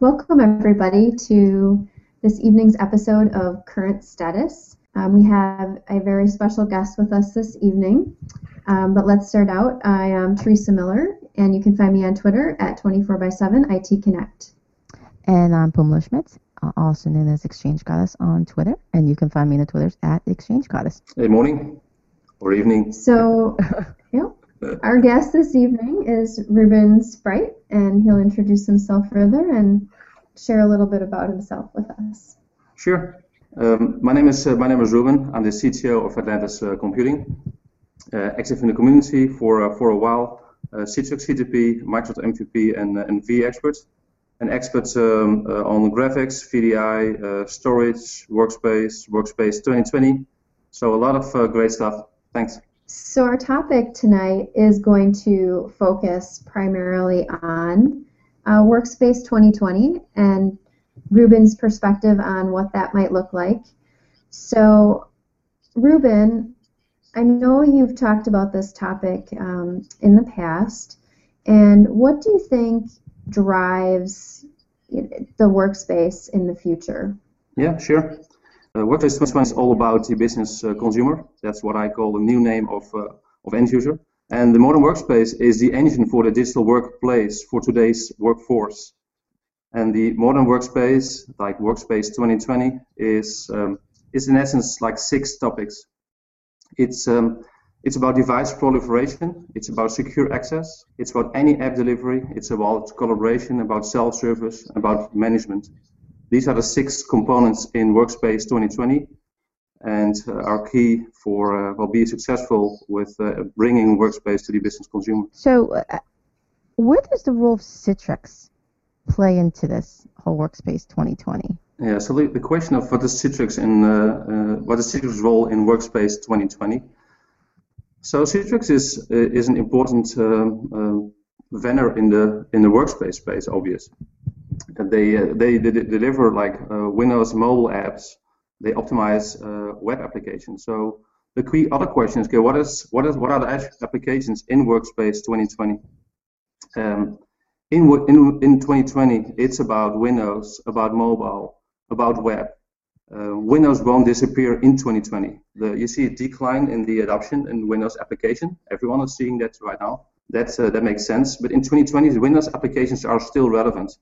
Welcome, everybody, to this evening's episode of Current Status. Um, we have a very special guest with us this evening. Um, but let's start out. I am Theresa Miller, and you can find me on Twitter at 24 by 7 IT Connect. And I'm Phoummala Schmitt, also known as Exchange Goddess on Twitter, and you can find me on the Twitters at Exchange Goddess. Good morning or evening. So, yeah. Our guest this evening is Ruben Spruijt, and he'll introduce himself further and share a little bit about himself with us. Sure. Um, my name is uh, my name is Ruben. I'm the CTO of Atlantis uh, Computing. Uh, active in the community for uh, for a while. Uh, Citrix CTP, Microsoft MVP, and and vExpert, and expert um, on graphics, VDI, storage, workspace, workspace 2020. So a lot of great stuff. Thanks. So our topic tonight is going to focus primarily on uh, Workspace 2020 and Ruben's perspective on what that might look like. So, Ruben, I know you've talked about this topic um, in the past, and what do you think drives the workspace in the future? Yeah, sure. Uh, Workspace 2020 is all about the business uh, consumer. That's what I call the new name of, uh, of end user. And the modern workspace is the engine for the digital workplace for today's workforce. And the modern workspace, like Workspace 2020, is, um, is in essence like six topics. It's, um, it's about device proliferation, it's about secure access, it's about any app delivery, it's about collaboration, about self-service, about management. These are the six components in Workspace 2020 and uh, are key for uh, well being successful with uh, bringing Workspace to the business consumer. So, uh, where does the role of Citrix play into this whole Workspace 2020? Yeah, so the, the question of what is Citrix in uh, uh, what is Citrix role in Workspace 2020? So Citrix is is an important um, vendor in the in the workspace space, obvious they uh, they, they deliver like uh, Windows mobile apps. They optimize uh, web applications. So the key other question is, okay, what is what is what are the applications in Workspace 2020? Um, in, in in 2020, it's about Windows, about mobile, about web. Uh, Windows won't disappear in 2020. The, you see a decline in the adoption in Windows application. Everyone is seeing that right now. That uh, that makes sense. But in 2020, the Windows applications are still relevant.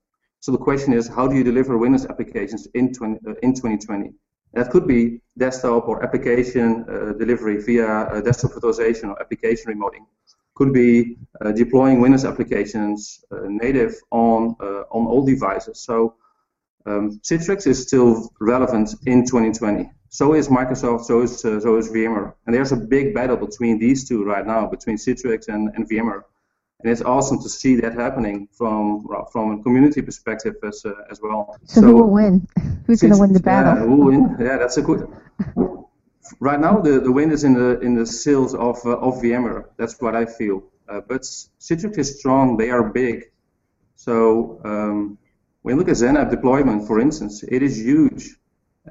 So the question is, how do you deliver Windows applications in, 20, uh, in 2020? That could be desktop or application uh, delivery via uh, desktop virtualization or application remoting. Could be uh, deploying Windows applications native on on all devices. So um, Citrix is still relevant in 2020. So is Microsoft. So is so is VMware. And there's a big battle between these two right now, between Citrix and, and VMware and it's awesome to see that happening from from a community perspective as uh, as well. So, so, who will win? Who's going to win the battle? Yeah, who will win? Yeah, that's a good. right now, the, the win is in the in the sales of uh, of VMware. That's what I feel. Uh, but Citrix is strong. They are big. So um, when you look at XenApp deployment, for instance, it is huge.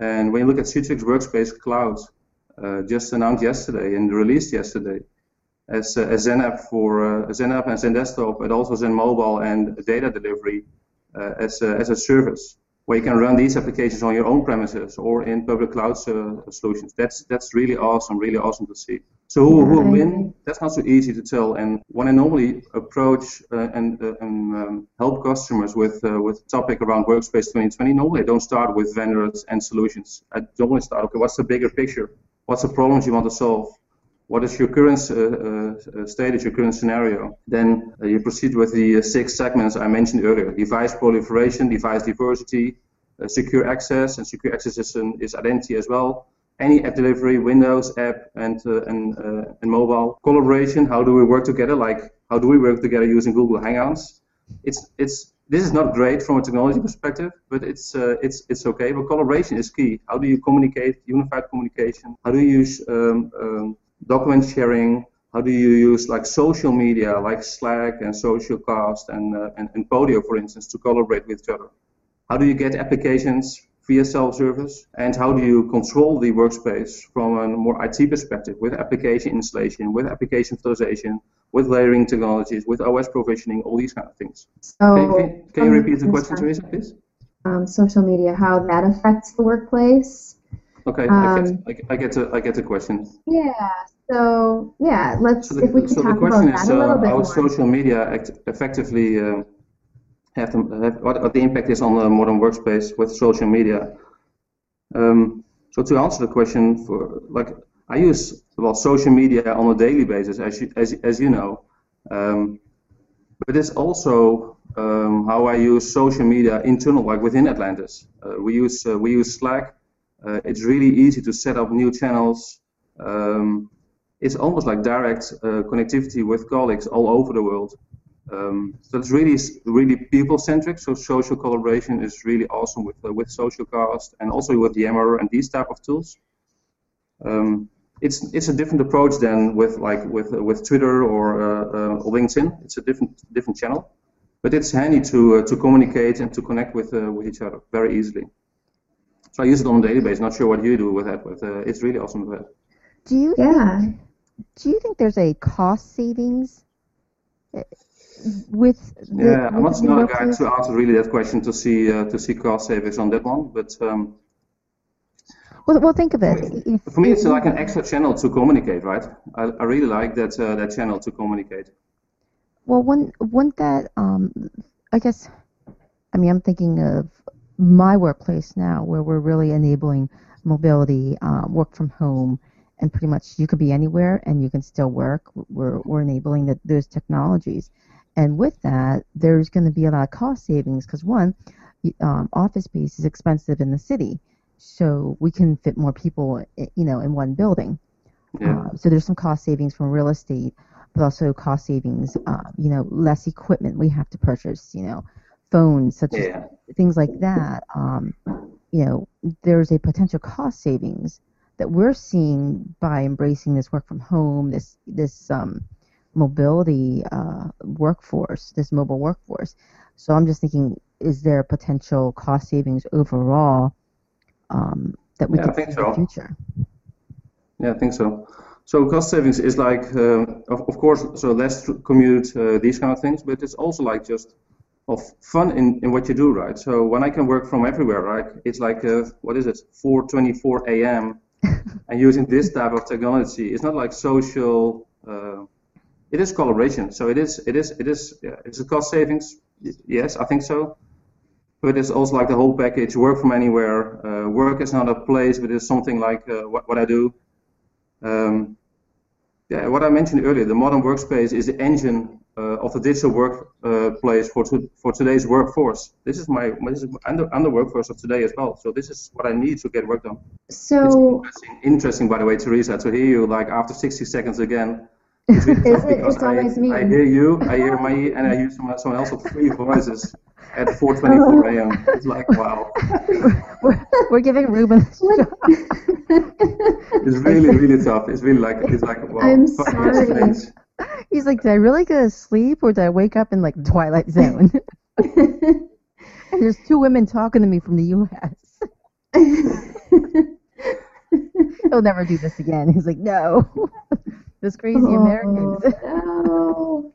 And when you look at Citrix Workspace Cloud, uh, just announced yesterday and released yesterday, as, uh, as XenApp for uh, XenApp and XenDesktop, but also XenMobile and data delivery uh, as, a, as a service where you can run these applications on your own premises or in public cloud uh, solutions. That's that's really awesome, really awesome to see. So who will win? That's not so easy to tell. And when I normally approach uh, and, uh, and um, help customers with with topic around Workspace 2020, normally I don't start with vendors and solutions. I normally start, okay, what's the bigger picture? What's the problems you want to solve? what is your current uh, uh, status, your current scenario? Then uh, you proceed with the six segments I mentioned earlier: device proliferation, device diversity, secure access, and secure access is, an, is identity as well any app delivery, Windows app, and uh, and uh, and mobile collaboration. How do we work together? Like how do we work together using Google Hangouts? It's it's this is not great from a technology perspective, but it's uh, it's it's okay. But collaboration is key. How do you communicate? Unified communication. How do you use um, um, document sharing, how do you use like social media like Slack and Socialcast and, uh, and, and Podio, for instance, to collaborate with each other? How do you get applications via self-service? And how do you control the workspace from a more IT perspective with application installation, with application virtualization, with layering technologies, with OS provisioning, all these kind of things? So, can, can, can you um, repeat the question, Theresa, please? Um, social media, how that affects the workplace. Okay, I, Um, get, I, I get the I get the question. Yeah. So yeah, let's So the, if we can so talk about is that a little uh, bit how more. social media act effectively uh, have, the, have what, the impact is on the modern workspace with social media. Um, so to answer the question, for like I use well social media on a daily basis, as you as, as you know, um, but it's also um, how I use social media internal, like within Atlantis. Uh, we use uh, we use Slack. Uh, it's really easy to set up new channels. Um, it's almost like direct uh, connectivity with colleagues all over the world. Um, so it's really really people centric. So social collaboration is really awesome with uh, with Socialcast and also with Yammer and these type of tools. Um, it's it's a different approach than with like with uh, with Twitter or uh, uh, LinkedIn. It's a different different channel, but it's handy to uh, to communicate and to connect with uh, with each other very easily. So I use it on a daily basis. Not sure what you do with that, but uh, it's really awesome with that. Do you Yeah. do you think there's a cost savings with the, Yeah, I'm with not, the not a guy to answer really that question to see uh, to see cost savings on that one, but um, Well, well, think of it. If, for me it's like an extra channel to communicate, right? I, I really like that uh, that channel to communicate. Well, wouldn't, wouldn't that, um, I guess, I mean, I'm thinking of my workplace now where we're really enabling mobility, um, work from home, and pretty much you could be anywhere and you can still work. We're, we're enabling the, those technologies. And with that, there's going to be a lot of cost savings because, one, um, office space is expensive in the city. So we can fit more people, you know, in one building. Yeah. Uh, so there's some cost savings from real estate, but also cost savings, uh, you know, less equipment we have to purchase, you know, phones, such Yeah. as things like that. Um, you know, there's a potential cost savings that we're seeing by embracing this work from home, this this um, mobility uh, workforce, this mobile workforce. So I'm just thinking, is there a potential cost savings overall um, that we Yeah, could see think in the future? Yeah, I think so. So cost savings is like, uh, of, of course, so less commute, uh, these kind of things, but it's also like just of fun in, in what you do, right? So when I can work from everywhere, right? It's like, uh, what is it, 4:24 a.m. and using this type of technology, it's not like social. Uh, it is collaboration. So it is, it is, it is. Yeah, it's a cost savings. Yes, I think so. But it's also like the whole package: work from anywhere. Uh, work is not a place, but it's something like uh, what, what I do. Um, yeah, what I mentioned earlier, the modern workspace is the engine uh, of the digital workplace for to, for today's workforce. This is my this is I'm the, workforce of today as well. So this is what I need to get work done. So interesting, interesting, by the way, Theresa, to hear you like after 60 seconds again. It's Is it? because It's always I, me. I hear you, I hear my, and I hear someone, someone else with three voices at 4:24 a.m. It's like wow, we're, we're giving Ruben it's really really tough. It's really like it's like wow. I'm sorry. He's like, did I really go to sleep or did I wake up in like the Twilight Zone? There's two women talking to me from the U.S. He'll never do this again. He's like, no, those crazy Americans. Oh, no.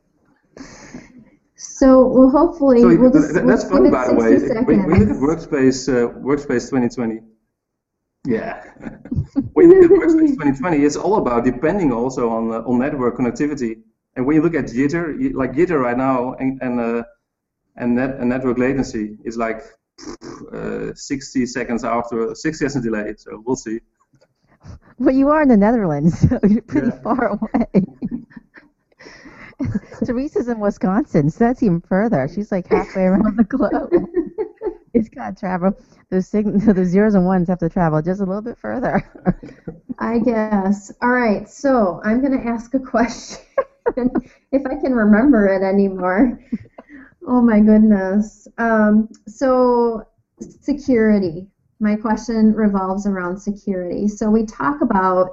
So, well, hopefully, So we'll th- just th- we'll that's give fun, it by the 60 way. seconds. When when look at Workspace, uh, Workspace 2020, yeah. when you look at Workspace 2020, it's all about depending also on uh, on network connectivity. And when you look at Jitter, like Jitter right now, and and uh, and, net, and network latency is like uh, 60 seconds after 60 seconds delay. So we'll see. Well, you are in the Netherlands, so you're pretty Yeah. far away. Teresa's in Wisconsin, so that's even further. She's like halfway around the globe. It's got to travel. Those sig- those zeros and ones have to travel just a little bit further. I guess. All right, so I'm going to ask a question if I can remember it anymore. Oh my goodness. Um, so, security. My question revolves around security. So, we talk about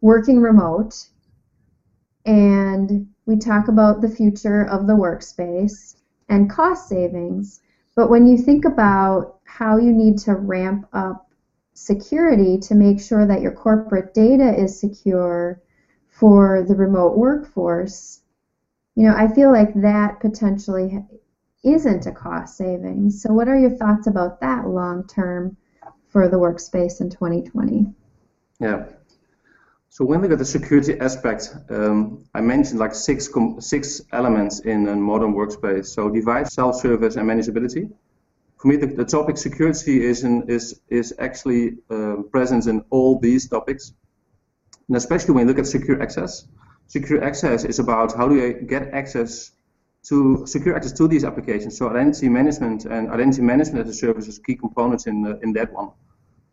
working remote and we talk about the future of the workspace and cost savings. But when you think about how you need to ramp up security to make sure that your corporate data is secure for the remote workforce, you know, I feel like that potentially isn't a cost savings. So, what are your thoughts about that long term for the workspace in 2020? Yeah. So when we look at the security aspect, um, I mentioned like six six elements in a modern workspace. So device, self-service, and manageability. For me, the, the topic security is in, is is actually uh, present in all these topics, and especially when you look at secure access. Secure access is about how do I get access to secure access to these applications. So identity management and identity management as a service is key components in uh, in that one.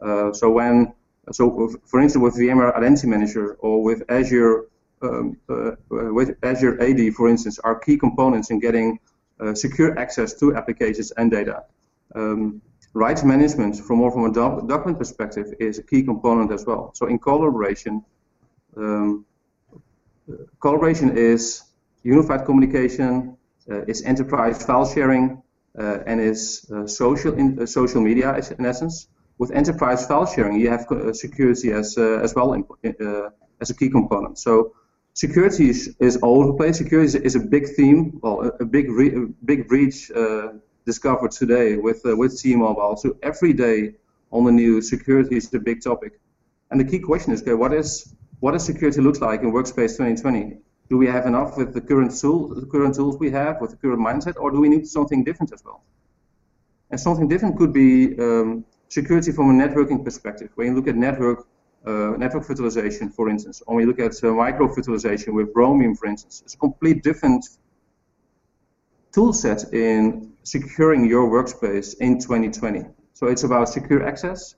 Uh, so when so for instance with VMware Identity Manager or with Azure um, uh, uh with Azure AD for instance are key components in getting secure access to applications and data. Um, rights management from more from a doc document perspective is a key component as well. So in collaboration, um, collaboration is unified communication, uh, is enterprise file sharing, uh, and is uh, social in, social media in essence with enterprise file sharing, you have uh, security as uh, as well uh, as a key component. So security is, is all over the place. Security is, is a big theme, well, a, big re, a big breach discovered today with uh, with T-Mobile. So every day on the news, security is the big topic. And the key question is, okay, what is what does security look like in Workspace 2020? Do we have enough with the current tool, the current tools we have, with the current mindset, or do we need something different as well? And something different could be um, security from a networking perspective. When you look at network uh, network virtualization, for instance, or when you look at uh, micro virtualization with Bromium, for instance, it's a complete different tool set in securing your workspace in 2020. So it's about secure access.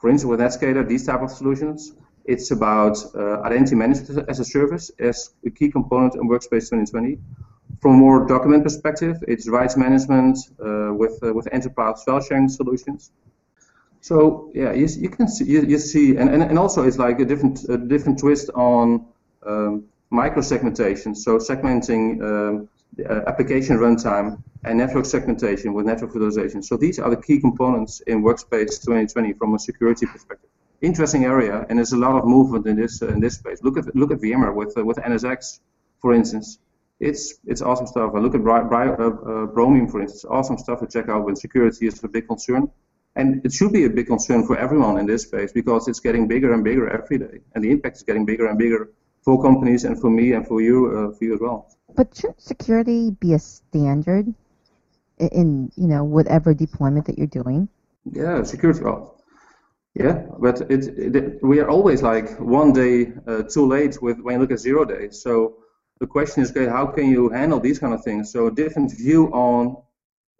For instance, with Netscaler, these type of solutions. It's about uh, identity management as a service as a key component in Workspace 2020. From a more document perspective, it's rights management uh, with uh, with enterprise file sharing solutions. So yeah, you, you can see you, you see, and, and, and also it's like a different a different twist on um, micro segmentation. So segmenting um, uh, application runtime and network segmentation with network virtualization. So these are the key components in Workspace 2020 from a security perspective. Interesting area, and there's a lot of movement in this uh, in this space. Look at look at VMware with uh, with NSX, for instance. It's it's awesome stuff. I look at Bri- Bri- uh, uh, Bromium, for instance. Awesome stuff to check out when security is a big concern. And it should be a big concern for everyone in this space because it's getting bigger and bigger every day, and the impact is getting bigger and bigger for companies and for me and for you, uh, for you as well. But shouldn't security be a standard in you know whatever deployment that you're doing? Yeah, security. Well, yeah, but it, it, we are always like one day uh, too late with when you look at zero days. So the question is, okay, how can you handle these kind of things? So a different view on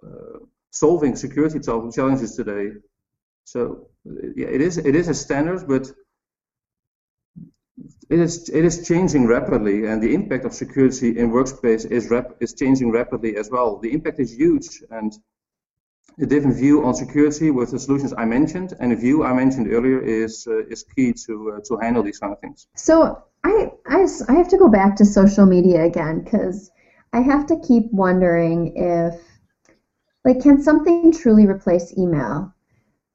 uh, solving security challenges today. So yeah, it is it is a standard, but it is it is changing rapidly, and the impact of security in workspace is rap, is changing rapidly as well. The impact is huge, and a different view on security with the solutions I mentioned, and a view I mentioned earlier is uh, is key to uh, to handle these kind of things. So I, I I have to go back to social media again because I have to keep wondering if like, can something truly replace email?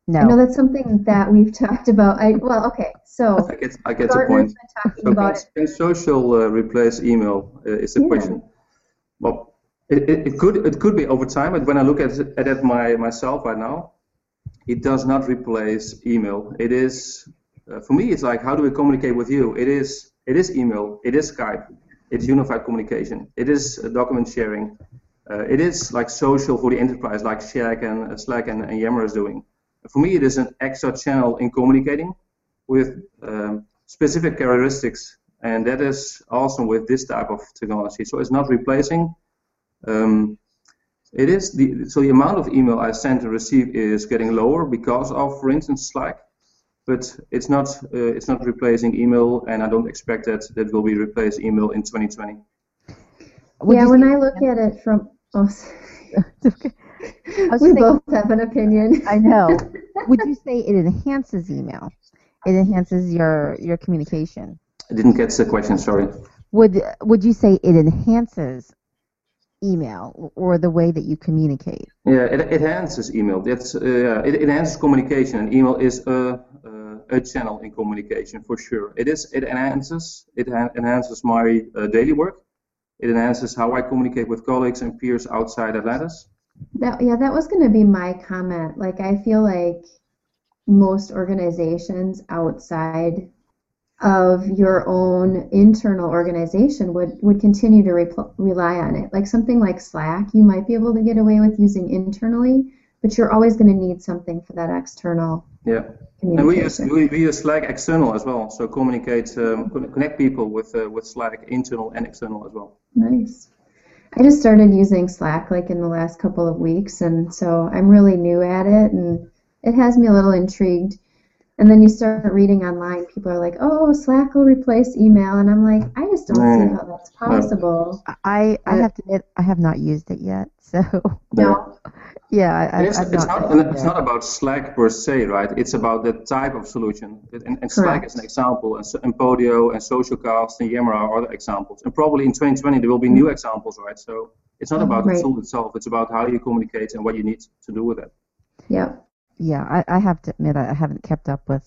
No. I know that's something that we've talked about. I well, okay, so I get I get the point. so can, can social uh, replace email? Uh, is the yeah. question. Well, it, it, it, could it could be over time, but when I look at at it my myself right now, it does not replace email. It is uh, for me. It's like how do we communicate with you? It is it is email. It is Skype. It's unified communication. It is uh, document sharing. Uh, it is like social for the enterprise, like Slack and uh, Slack and, and Yammer is doing. For me, it is an extra channel in communicating with um, specific characteristics, and that is awesome with this type of technology. So it's not replacing. Um, it is the so the amount of email I send and receive is getting lower because of, for instance, Slack, but it's not uh, it's not replacing email, and I don't expect that that will be replaced email in 2020. Would yeah, when I look at it from Oh, we saying, both have an opinion. I know. Would you say it enhances email? It enhances your your communication. I didn't get the question. Sorry. Would Would you say it enhances email or the way that you communicate. Yeah, it, it enhances email. That's uh, it, it enhances communication, and email is a, a, channel in communication for sure. It is it enhances it enhances my uh, daily work. It enhances how I communicate with colleagues and peers outside Atlantis. That yeah, that was going to be my comment. Like I feel like most organizations outside of your own internal organization would, would continue to re- rely on it. Like something like Slack, you might be able to get away with using internally, but you're always going to need something for that external. Yeah, and we use we, we, use Slack external as well, so communicate, um, connect people with uh, with Slack internal and external as well. Nice. I just started using Slack like in the last couple of weeks, and so I'm really new at it, and it has me a little intrigued and then you start reading online, people are like, "Oh, Slack will replace email," and I'm like, I just don't see how that's possible. I I have to admit, I have not used it yet, so no. Yeah, I, it's, it's not, not it's not about Slack per se, right? It's about the type of solution. And, and Slack is an example, and, and Podio and Socialcast and Yammer are other examples. And probably in 2020 there will be new mm-hmm. examples, right? So it's not about right. the tool itself; it's about how you communicate and what you need to do with it. Yeah yeah, I, I have to admit I haven't kept up with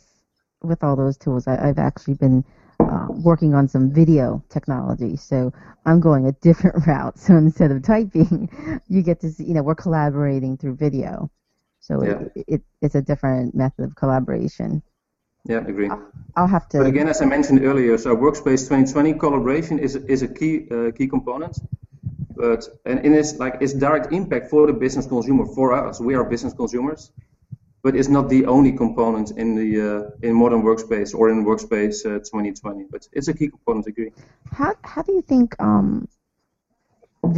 with all those tools. I, have actually been uh, working on some video technology, so I'm going a different route. So instead of typing, you get to see, you know, we're collaborating through video. So yeah. it, it, it's a different method of collaboration. Yeah, agree. I'll have to. But again, as I mentioned earlier, so Workspace 2020 collaboration is is a key uh, key component. But and in its like its direct impact for the business consumer for us, we are business consumers but it's not the only component in the uh, in modern workspace or in workspace uh, 2020 but it's a key component I agree. How how do you think um,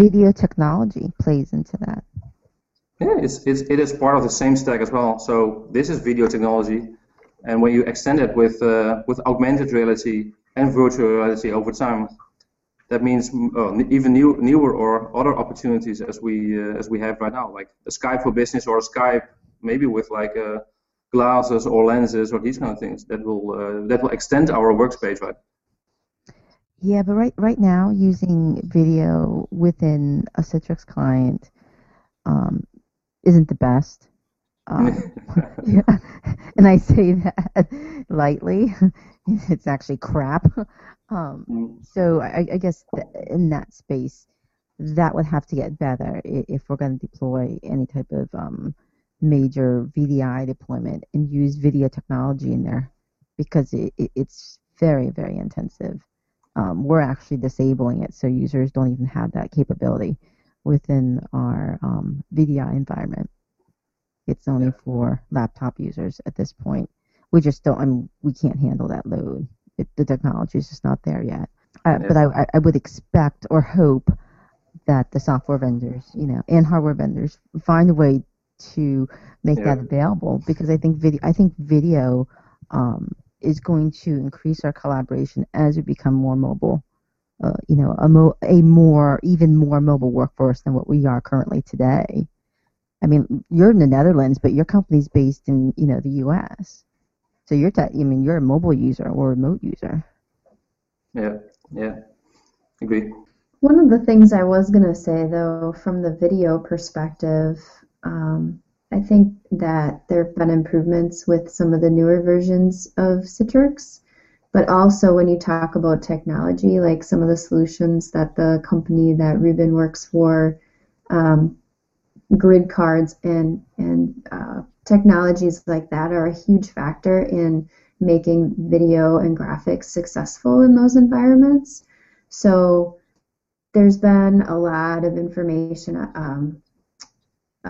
video technology plays into that? Yeah it's, it's it is part of the same stack as well. So this is video technology and when you extend it with uh, with augmented reality and virtual reality over time that means even new, newer or other opportunities as we uh, as we have right now like a Skype for business or a Skype maybe with like uh, glasses or lenses or these kind of things that will uh, that will extend our workspace, right? Yeah, but right right now using video within a Citrix client um, isn't the best. Um, yeah. And I say that lightly. it's actually crap. Um, mm. So I, I guess in that space, that would have to get better if we're going to deploy any type of um, major VDI deployment and use video technology in there because it, it, it's very, very intensive. Um, we're actually disabling it so users don't even have that capability within our um, VDI environment. It's only for laptop users at this point. We just don't. I mean, we can't handle that load. It, the technology is just not there yet. Uh. But I, I would expect or hope that the software vendors, you know, and hardware vendors find a way to make yeah. that available because I think video I think video um, is going to increase our collaboration as we become more mobile. Uh, you know, a, mo- a more even more mobile workforce than what we are currently today. I mean, you're in the Netherlands, but your company's based in you know the U.S. So you're te- I mean you're a mobile user or a remote user. Yeah, yeah, agree. One of the things I was gonna say though, from the video perspective, um, I think that there have been improvements with some of the newer versions of Citrix, but also when you talk about technology, like some of the solutions that the company that Ruben works for, um, grid cards and and uh, technologies like that are a huge factor in making video and graphics successful in those environments. So there's been a lot of information um,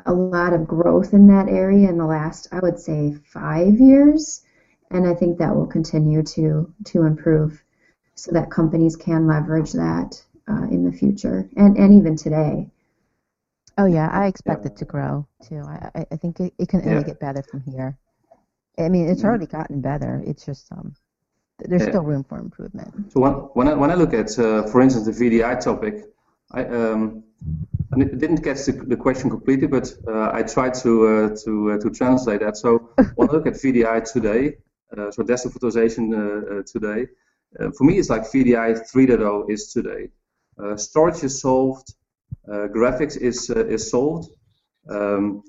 a lot of growth in that area in the last, I would say, five years, and I think that will continue to to improve, so that companies can leverage that uh, in the future and and even today. Oh yeah, I expect yeah. it to grow too. I I think it, it can only yeah. get better from here. I mean, it's already gotten better. It's just um, there's yeah. still room for improvement. So when when I, when I look at, uh, for instance, the VDI topic, I um, I didn't catch the, the question completely, but uh, I tried to uh, to uh, to translate that. So when I look at VDI today, uh, so desktop virtualization today, for me it's like VDI 3.0 is today. storage is solved, graphics is is solved. Um,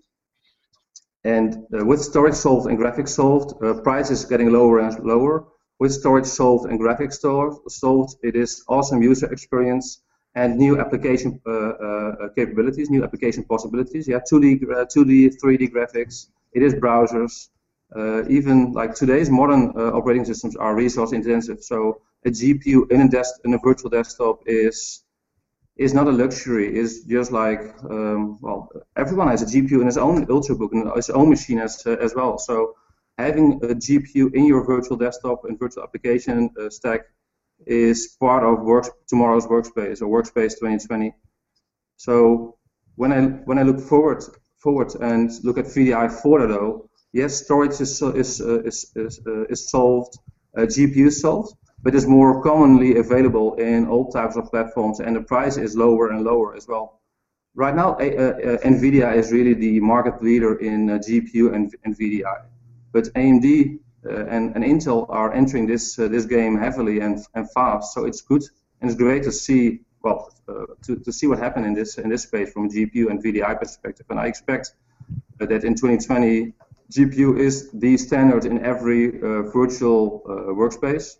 and uh, with storage solved and graphics solved, uh, price is getting lower and lower. With storage solved and graphics solved, it is awesome user experience and new application uh, uh capabilities, new application possibilities. Yeah, 2D, 2D, 3D graphics. It is browsers. Uh, even like today's modern uh, operating systems are resource intensive. So a GPU in a, desk, in a virtual desktop is is not a luxury. It's just like um, well, everyone has a GPU in his own ultrabook and his own machine as uh, as well. So having a GPU in your virtual desktop and virtual application uh, stack is part of work, tomorrow's workspace or workspace 2020. So when I when I look forward forward and look at VDI 4.0, yes, storage is is uh, is is, uh, is solved, uh, GPU solved, but is more commonly available in all types of platforms, and the price is lower and lower as well. Right now, uh, uh, NVIDIA is really the market leader in uh, GPU and, and, VDI, but AMD Uh, and, and, Intel are entering this uh, this game heavily and, and fast. So it's good and it's great to see well uh, to, to see what happened in this in this space from a GPU and VDI perspective. And I expect that in 2020 GPU is the standard in every uh, virtual uh, workspace.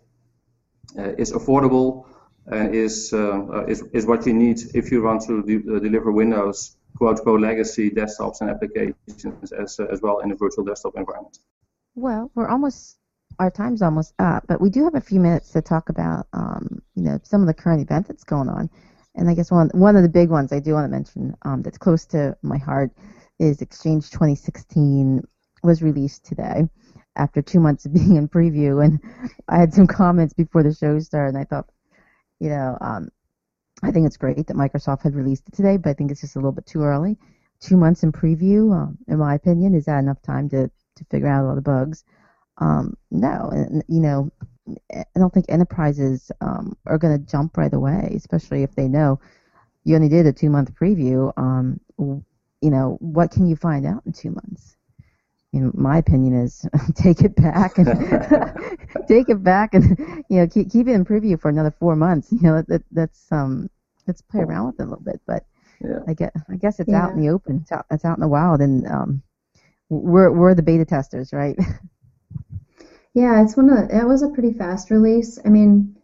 Uh, is affordable and is, is, is what you need if you want to de deliver Windows quote unquote legacy desktops and applications as, as well in a virtual desktop environment. Well, we're almost our time's almost up, but we do have a few minutes to talk about um, you know some of the current events that's going on. And I guess one one of the big ones I do want to mention um, that's close to my heart is Exchange 2016 was released today after two months of being in preview, and I had some comments before the show started, and I thought, you know, um, I think it's great that Microsoft had released it today, but I think it's just a little bit too early. Two months in preview, um, in my opinion, is that enough time to to figure out all the bugs? Um, no, and you know, I don't think enterprises um, are going to jump right away, especially if they know you only did a two month preview. Um, you know, what can you find out in two months? in my opinion is take it back and take it back and you know keep keep it in preview for another four months. You know that that's um let's play around with it a little bit, but yeah. I get I guess it's yeah. out in the open. It's out it's out in the wild, and um we're we're the beta testers, right? yeah, it's one of it was a pretty fast release. I mean,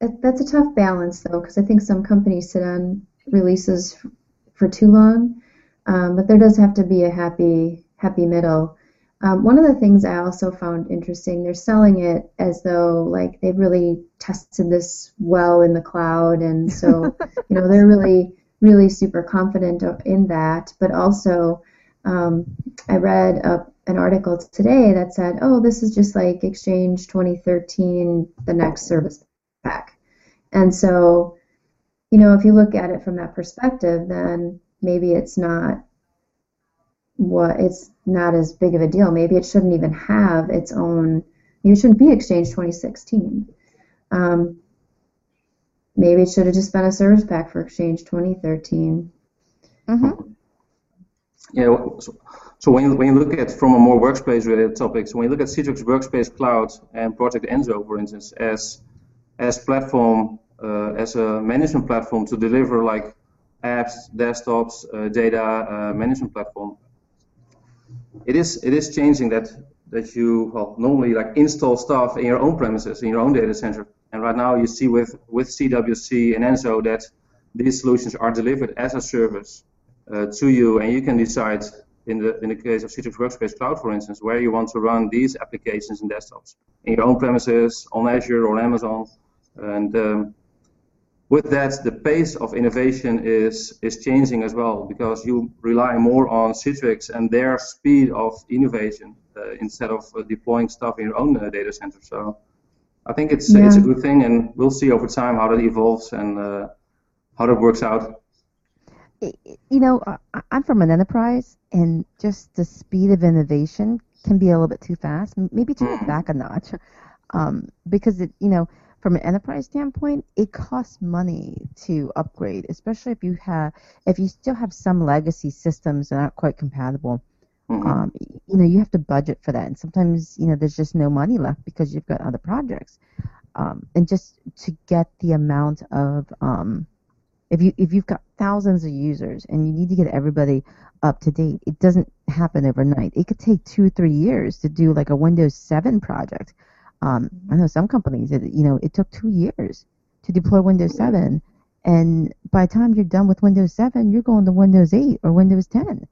it, that's a tough balance though, because I think some companies sit on releases f- for too long, um, but there does have to be a happy happy middle um, one of the things I also found interesting, they're selling it as though like they've really tested this well in the cloud, and so you know they're really really super confident in that. But also, um, I read a, an article today that said, "Oh, this is just like Exchange 2013, the next service pack," and so you know if you look at it from that perspective, then maybe it's not what it's not as big of a deal. Maybe it shouldn't even have its own. You shouldn't be Exchange 2016. Um, maybe it should have just been a service pack for Exchange 2013. Mm-hmm. Yeah. So, so when you, when you look at from a more workspace related topics, when you look at Citrix Workspace Cloud and Project Enzo, for instance, as as platform uh, as a management platform to deliver like apps, desktops, uh, data uh, management platform it is it is changing that that you well normally like install stuff in your own premises in your own data center and right now you see with with CWC and Enzo that these solutions are delivered as a service uh, to you and you can decide in the in the case of Citrix Workspace Cloud for instance where you want to run these applications and desktops in your own premises on Azure or Amazon and um, with that, the pace of innovation is is changing as well because you rely more on Citrix and their speed of innovation uh, instead of uh, deploying stuff in your own uh, data center. So I think it's yeah. it's a good thing, and we'll see over time how that evolves and uh, how that works out. You know, I'm from an enterprise, and just the speed of innovation can be a little bit too fast. Maybe to mm. back a notch, um, because it, you know from an enterprise standpoint, it costs money to upgrade, especially if you have if you still have some legacy systems that aren't quite compatible. Mm-hmm. Um, you know, you have to budget for that, and sometimes you know there's just no money left because you've got other projects. Um, and just to get the amount of um, If you if you've got thousands of users and you need to get everybody up to date, it doesn't happen overnight. It could take two three years to do like a Windows 7 project. Um, I know some companies, it, you know, it took two years to deploy Windows 7, and by the time you're done with Windows 7, you're going to Windows 8 or Windows 10.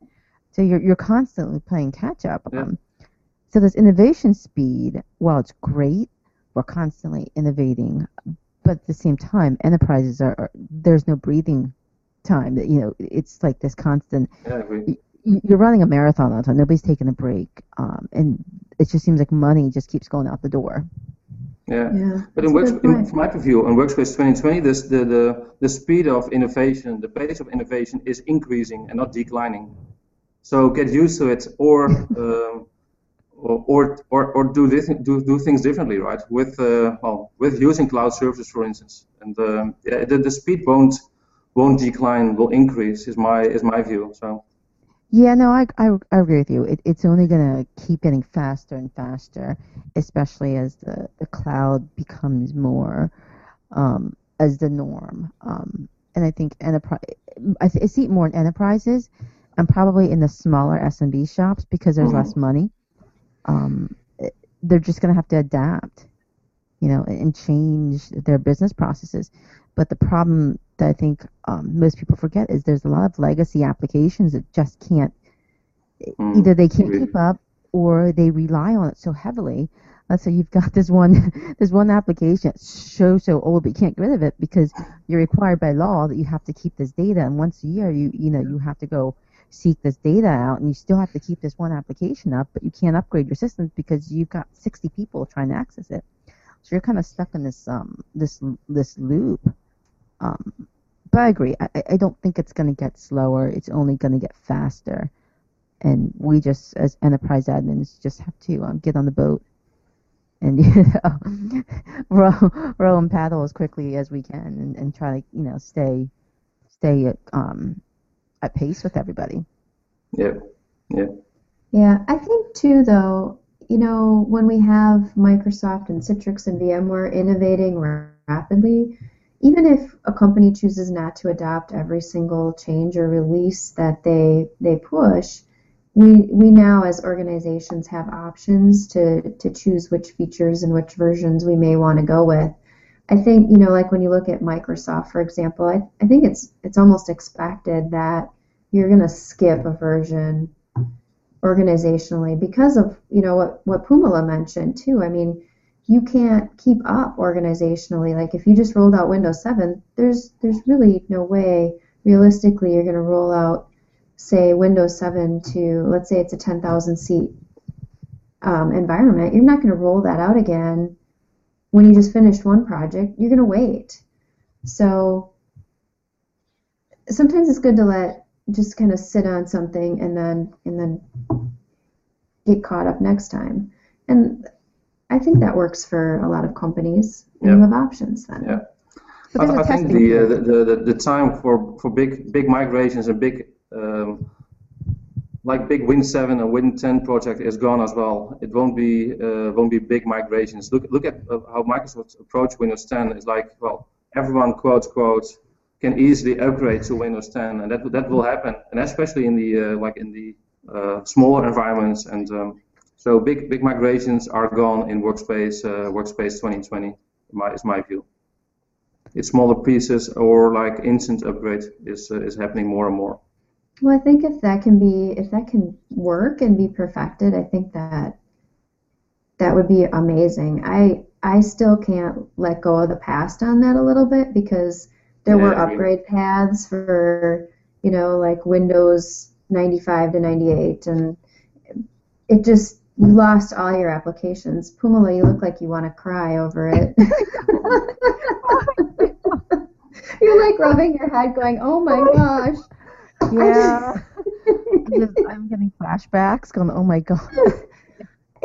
So you're you're constantly playing catch up. Yeah. Um, so this innovation speed, while it's great, we're constantly innovating, but at the same time, enterprises are, are there's no breathing time. You know, it's like this constant. Yeah, I agree. You're running a marathon all the time. Nobody's taking a break, um, and it just seems like money just keeps going out the door. Yeah. Yeah. But in, that's works, in point. from my view, on Workspace 2020, this, the, the, the speed of innovation, the pace of innovation is increasing and not declining. So get used to it, or um, or, or, or, do, this, do do things differently, right? With uh, well, with using cloud services, for instance, and um, yeah, the, the speed won't won't decline, will increase. Is my is my view. So Yeah, no, I, I, I agree with you. It, it's only going to keep getting faster and faster, especially as the, the cloud becomes more um, as the norm. Um, and I think enterprise, I, th- I see it more in enterprises and probably in the smaller SMB shops because there's Mhm. less money. Um, they're just going to have to adapt, you know, and change their business processes. But the problem that I think um, most people forget is there's a lot of legacy applications that just can't mm, either they can't keep up or they rely on it so heavily. Let's say you've got this one this one application that's so so old but you can't get rid of it because you're required by law that you have to keep this data and once a year you you know you have to go seek this data out and you still have to keep this one application up but you can't upgrade your systems because you've got 60 people trying to access it. So you're kind of stuck in this um this this loop. Um, but I agree. I, I- don't think it's going to get slower. It's only going to get faster and we just as enterprise admins just have to um, get on the boat and you know row row and paddle as quickly as we can and, and try to you know stay stay um, at pace with everybody. Yeah, yeah, Yeah, I think too, though, you know, when we have Microsoft and Citrix and VMware innovating rapidly, even if a company chooses not to adopt every single change or release that they they push, we we now as organizations have options to to choose which features and which versions we may want to go with. I think, you know, like when you look at Microsoft, for example, I, I think it's it's almost expected that you're going to skip a version organizationally because of you know what what Phoummala mentioned too. I mean, you can't keep up organizationally. Like if you just rolled out Windows 7, there's there's really no way realistically you're going to roll out say Windows 7 to let's say it's a 10,000 seat um, environment. You're not going to roll that out again when you just finished one project. You're going to wait. So sometimes it's good to let just kind of sit on something and then and then get caught up next time. And I think that works for a lot of companies. And you Yeah. have options then. yeah. I, I think the, uh, the, the the time for for big big migrations and big um, like big Win 7 and Win 10 project is gone as well. It won't be uh, won't be big migrations. Look look at uh, how Microsoft approach Windows 10 is like well everyone quotes quotes can easily upgrade to Windows 10 and that that will happen and especially in the uh, like in the uh, smaller environments and um, so big big migrations are gone in Workspace uh, Workspace 2020 my, is my view. It's smaller pieces or like instant upgrade is uh, is happening more and more. Well, I think if that can be if that can work and be perfected, I think that that would be amazing. I I still can't let go of the past on that a little bit because there Yeah, were I agree. upgrade paths for, you know, like Windows 95 to 98 and it just you lost all your applications. Phoummala, you look like you want to cry over it. You're like rubbing your head going, "Oh my gosh." Yeah, I'm, just, I'm getting flashbacks. Going, oh my god.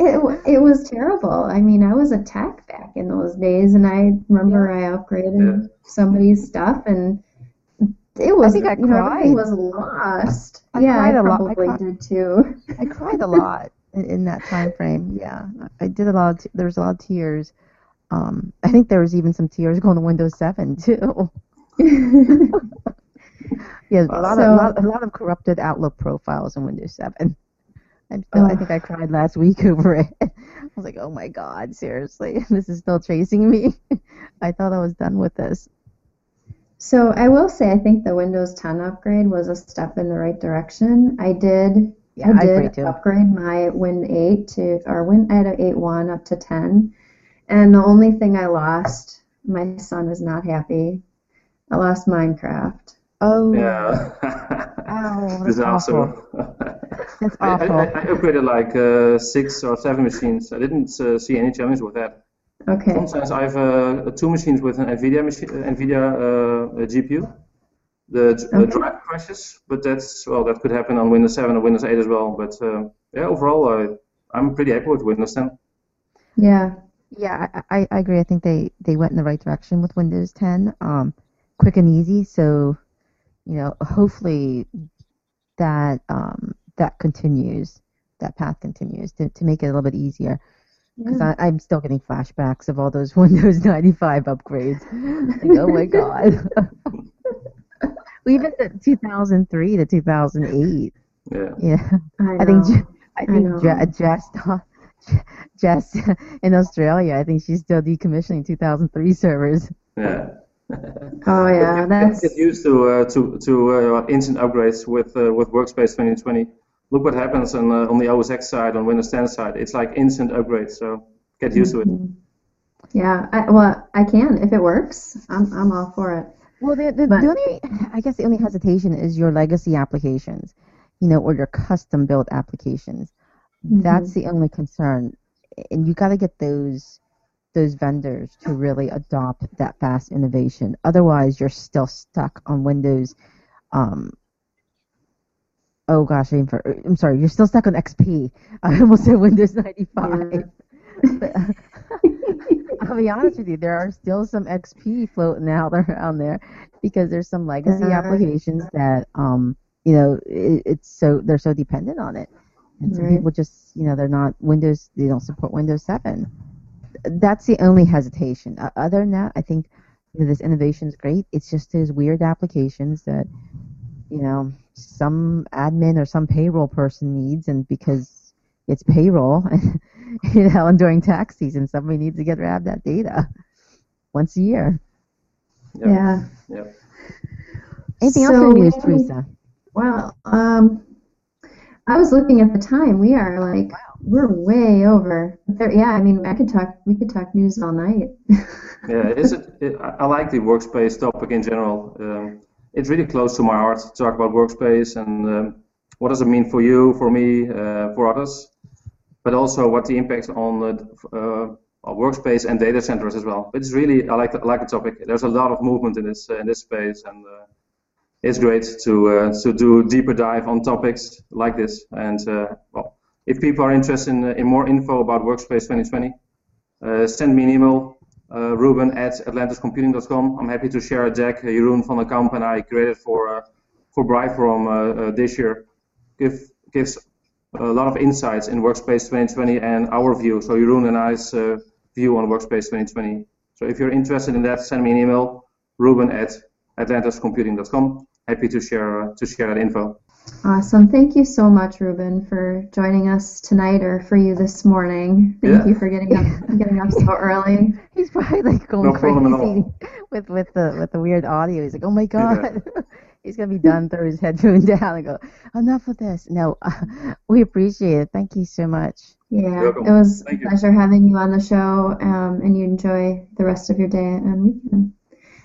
It, it was terrible. I mean, I was a tech back in those days, and I remember I upgraded Yeah. somebody's stuff, and it was I think I you know, everything was lost. I yeah, cried I a lot. I probably cried. did too. I cried a lot in, in that time frame. Yeah, I did a lot. Of t- there was a lot of tears. Um, I think there was even some tears going to Windows 7 too. Yeah, a lot, So- of, a, lot, a lot of corrupted Outlook profiles in Windows 7. I'm still, I think I cried last week over it. I was like, oh my god, seriously, this is still chasing me. I thought I was done with this. So I will say I think the Windows 10 upgrade was a step in the right direction. I did Yeah, I I did too. upgrade my Win 8 to or Win I had an 8.1 up to 10. And the only thing I lost, my son is not happy. I lost Minecraft. Oh, oh. Yeah. Ow, that's Disaster. that's I, I. I I upgraded like uh, six or seven machines. I didn't uh, see any challenge with that. Okay. Sometimes I have uh, two machines with an NVIDIA machine, uh, NVIDIA uh, GPU. The uh, Okay. drive crashes, but that's well, that could happen on Windows 7 or Windows 8 as well. But uh, yeah, overall, I'm pretty happy with Windows 10. Yeah. Yeah, I, I, I agree. I think they, they went in the right direction with Windows 10. Um, quick and easy. So, you know, hopefully that um, that continues, that path continues to, to make it a little bit easier. Because Yeah. I'm still getting flashbacks of all those Windows 95 upgrades. Like, oh my god. Even the 2003 to 2008. Yeah. Yeah. I, I think know. Je- I think know. Jess, Jess in Australia. I think she's still decommissioning 2003 servers. Yeah. Oh yeah, Get- that's get used to uh, to to uh, instant upgrades with uh, with Workspace 2020. Look what happens on uh, on the OS X side, on Windows 10 side. It's like instant upgrades. So get used to it. Mhm. Yeah, I, well, I can if it works. I'm I'm all for it. Well, the, the, But- the only, I guess the only hesitation is your legacy applications, you know, or your custom built applications. That's the only concern, and you got to get those those vendors to really adopt that fast innovation. Otherwise, you're still stuck on Windows. Um, oh gosh, I'm, for, I'm sorry, you're still stuck on XP. I almost said Windows 95. But, I'll be honest with you, there are still some XP floating out around there because there's some legacy applications that um you know it, it's so they're so dependent on it, and some Right. people just you know they're not Windows they don't support Windows 7. That's the only hesitation. Uh, other than that, I think you know, this innovation is great. It's just those weird applications that you know some admin or some payroll person needs, and because it's payroll, you know, and during tax season, somebody needs to get rid of that data once a year. Yeah. Yeah. Anything So else in news, Theresa? Well, um, I was looking at the time. We are like we're way over. There, yeah, I mean, I could talk. We could talk news all night. Yeah, is it, it, I I like the workspace topic in general. Um, it's really close to my heart to talk about workspace and um, what does it mean for you, for me, uh, for others, but also what the impact on uh, uh, workspace and data centers as well. It's really I like the, I like the topic. There's a lot of movement in this uh, in this space, and uh, it's great to uh, to do deeper dive on topics like this. And uh, well, if people are interested in, in more info about Workspace 2020, uh, send me an email uh, Ruben at atlantiscomputing.com. I'm happy to share a deck uh, Jeroen van der Kamp and I created for uh, for uh, uh, this year. Give, gives a lot of insights in Workspace 2020 and our view. So Jeroen and I's uh, view on Workspace 2020. So if you're interested in that, send me an email. Ruben at atlantiscomputing.com. Happy to share uh, to share that info. Awesome. Thank you so much, Ruben, for joining us tonight, or for you this morning. Thank Yeah. you for getting up getting up so early. He's probably like going No crazy with with the with the weird audio. He's like, oh my god. He's gonna be done. Throw his headphone down and go. Enough of this. No, we appreciate it. Thank you so much. Yeah, welcome. it was Thank a you. pleasure having you on the show, um, and you enjoy the rest of your day and weekend.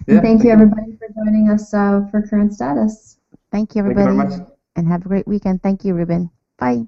Yeah, thank you, everybody, for joining us uh, for current status. Thank you, Thank you everybody, very much. and have a great weekend. Thank you, Ruben. Bye.